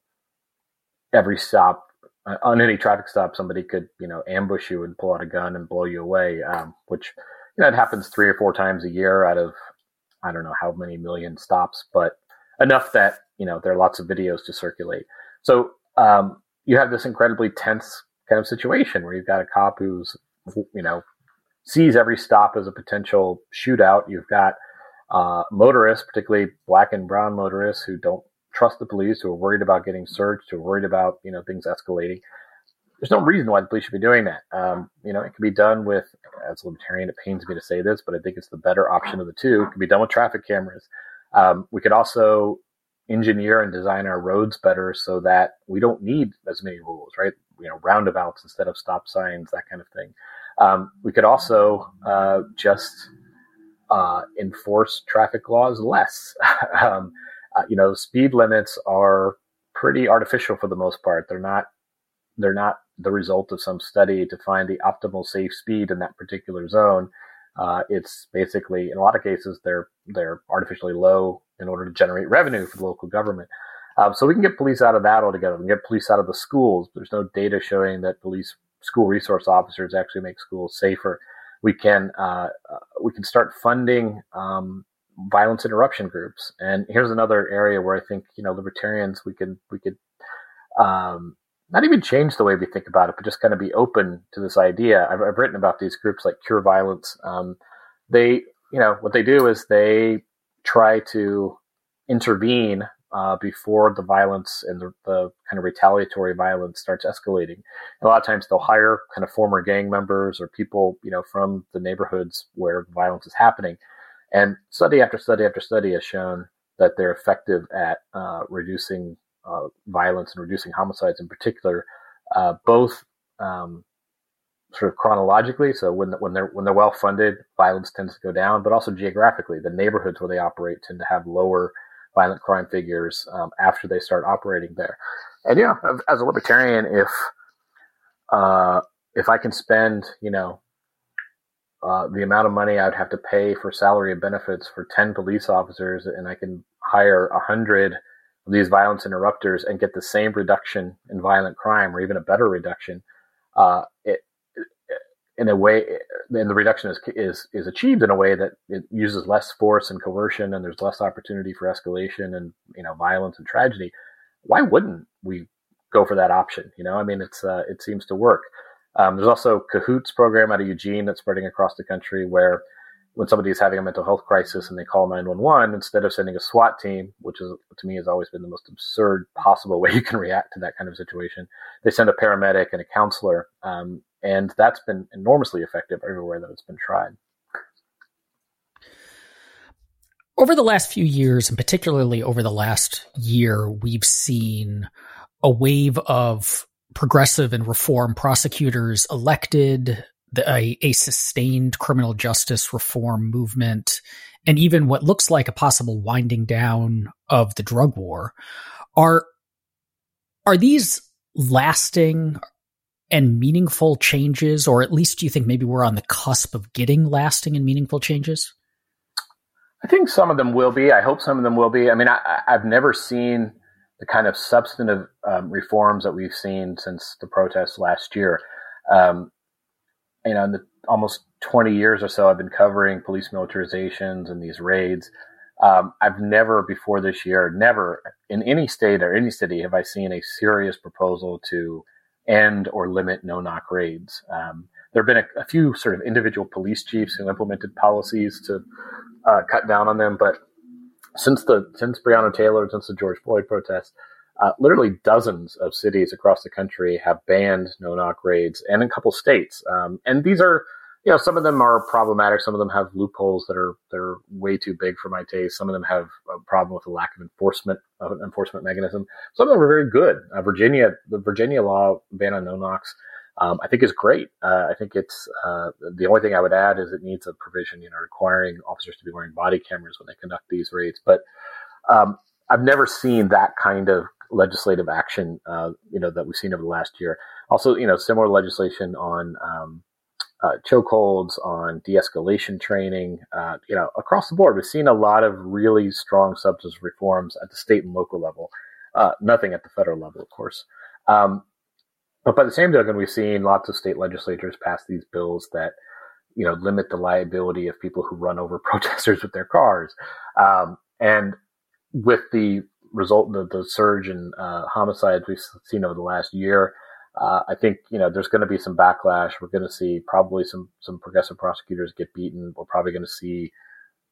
Speaker 3: every stop uh, on any traffic stop, somebody could you know ambush you and pull out a gun and blow you away. Um, which you know it happens three or four times a year out of I don't know how many million stops, but enough that you know there are lots of videos to circulate. So um, you have this incredibly tense kind of situation where you've got a cop who's you know sees every stop as a potential shootout. You've got uh, motorists, particularly black and brown motorists, who don't trust the police, who are worried about getting searched, who are worried about you know things escalating. There's no reason why the police should be doing that. Um, you know, it can be done with, as a libertarian, it pains me to say this, but I think it's the better option of the two. It can be done with traffic cameras. Um, we could also engineer and design our roads better so that we don't need as many rules, right? You know, roundabouts instead of stop signs, that kind of thing. Um, we could also uh, just uh, enforce traffic laws less. um, uh, you know, speed limits are pretty artificial for the most part. They're not they're not the result of some study to find the optimal safe speed in that particular zone. Uh, it's basically, in a lot of cases, they're they're artificially low in order to generate revenue for the local government. Um, so we can get police out of that altogether. We can get police out of the schools. There's no data showing that police school resource officers actually make schools safer. We can uh, uh we can start funding um, violence interruption groups. And here's another area where I think you know libertarians we could we could um, not even change the way we think about it, but just kind of be open to this idea. I've, I've written about these groups like Cure Violence. Um, they you know what they do is they try to intervene uh, before the violence and the, the, kind of retaliatory violence starts escalating. a lot of times they'll hire kind of former gang members or people, you know, from the neighborhoods where violence is happening. And study after study after study has shown that they're effective at uh, reducing uh, violence and reducing homicides in particular, uh, both um, sort of chronologically. So when when they're when they're well funded, violence tends to go down, but also geographically, the neighborhoods where they operate tend to have lower violent crime figures um, after they start operating there. And yeah, as a libertarian, if uh, if I can spend, you know, uh, the amount of money I'd have to pay for salary and benefits for 10 police officers, and I can hire a 100 of these violence interrupters and get the same reduction in violent crime or even a better reduction, uh, it, in a way, and the reduction is, is, is achieved in a way that it uses less force and coercion and there's less opportunity for escalation and, you know, violence and tragedy. Why wouldn't we go for that option? You know, I mean, it's, uh, it seems to work. Um, there's also Cahoots program out of Eugene that's spreading across the country where when somebody is having a mental health crisis and they call 911, instead of sending a SWAT team, which is to me has always been the most absurd possible way you can react to that kind of situation, they send a paramedic and a counselor. Um, and that's been enormously effective everywhere that it's been tried.
Speaker 2: Over the last few years, and particularly over the last year, we've seen a wave of progressive and reform prosecutors elected, the, a, a sustained criminal justice reform movement, and even what looks like a possible winding down of the drug war. Are are these lasting and meaningful changes, or at least do you think maybe we're on the cusp of getting lasting and meaningful changes?
Speaker 3: I think some of them will be. I hope some of them will be. I mean, I, have never seen the kind of substantive um, reforms that we've seen since the protests last year. Um, you know, in the almost 20 years or so I've been covering police militarizations and these raids. Um, I've never before this year, never in any state or any city have I seen a serious proposal to end or limit no knock raids. Um, there have been a, a, few sort of individual police chiefs who implemented policies to uh, cut down on them, but since the since Breonna Taylor, since the George Floyd protests, uh, literally dozens of cities across the country have banned no knock raids, and in a couple states. Um, and these are, you know, some of them are problematic. Some of them have loopholes that are that are way too big for my taste. Some of them have a problem with the lack of enforcement of an enforcement mechanism. Some of them are very good. Uh, Virginia, the Virginia law ban on no knocks um, I think is great. Uh, I think it's uh, the only thing I would add is it needs a provision, you know, requiring officers to be wearing body cameras when they conduct these raids. But um, I've never seen that kind of legislative action, uh, you know, that we've seen over the last year. Also, you know, similar legislation on um, uh, chokeholds, on de-escalation training, uh, you know, across the board. We've seen a lot of really strong substance reforms at the state and local level. Uh, nothing at the federal level, of course. Um, but by the same token, we've seen lots of state legislatures pass these bills that, you know, limit the liability of people who run over protesters with their cars. Um, and with the result of the surge in uh, homicides we've seen over the last year, uh, I think you know there's going to be some backlash. We're going to see probably some some progressive prosecutors get beaten. We're probably going to see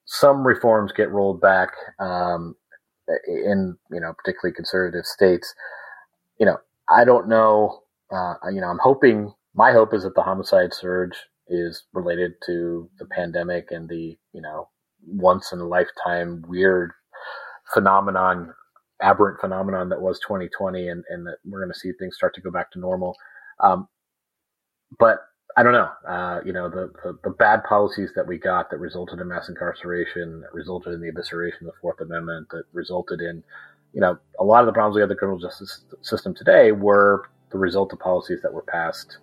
Speaker 3: some reforms get rolled back um, in you know particularly conservative states. You know, I don't know uh, you know, I'm hoping my hope is that the homicide surge is related to the pandemic and the you know once in a lifetime weird phenomenon, aberrant phenomenon that was 2020, and, and that we're going to see things start to go back to normal. Um, but I don't know. Uh, you know, the, the, the, bad policies that we got that resulted in mass incarceration, that resulted in the evisceration of the Fourth Amendment, that resulted in, you know, a lot of the problems we have the criminal justice system today were the result of policies that were passed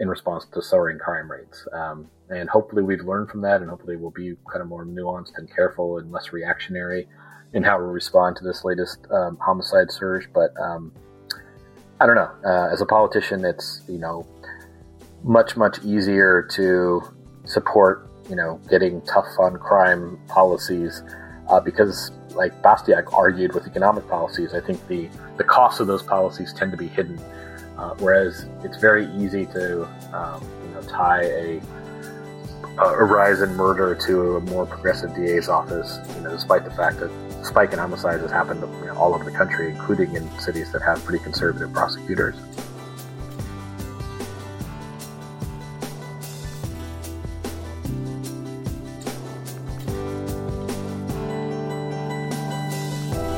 Speaker 3: in response to soaring crime rates. Um, and hopefully we've learned from that, and hopefully we'll be kind of more nuanced and careful and less reactionary in how we respond to this latest um, homicide surge. But um, I don't know. Uh, as a politician, it's you know much much easier to support you know getting tough on crime policies uh, because like Bastiat argued with economic policies, I think the the costs of those policies tend to be hidden uh, whereas it's very easy to um, you know, tie a a rise in murder to a more progressive DA's office, you know, despite the fact that spike in homicides has happened you know, all over the country, including in cities that have pretty conservative prosecutors.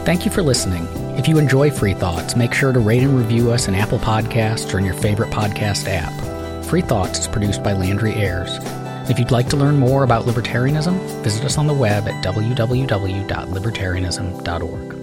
Speaker 2: Thank you for listening. If you enjoy Free Thoughts, make sure to rate and review us in Apple Podcasts or in your favorite podcast app. Free Thoughts is produced by Landry Ayres. If you'd like to learn more about libertarianism, visit us on the web at www.libertarianism.org.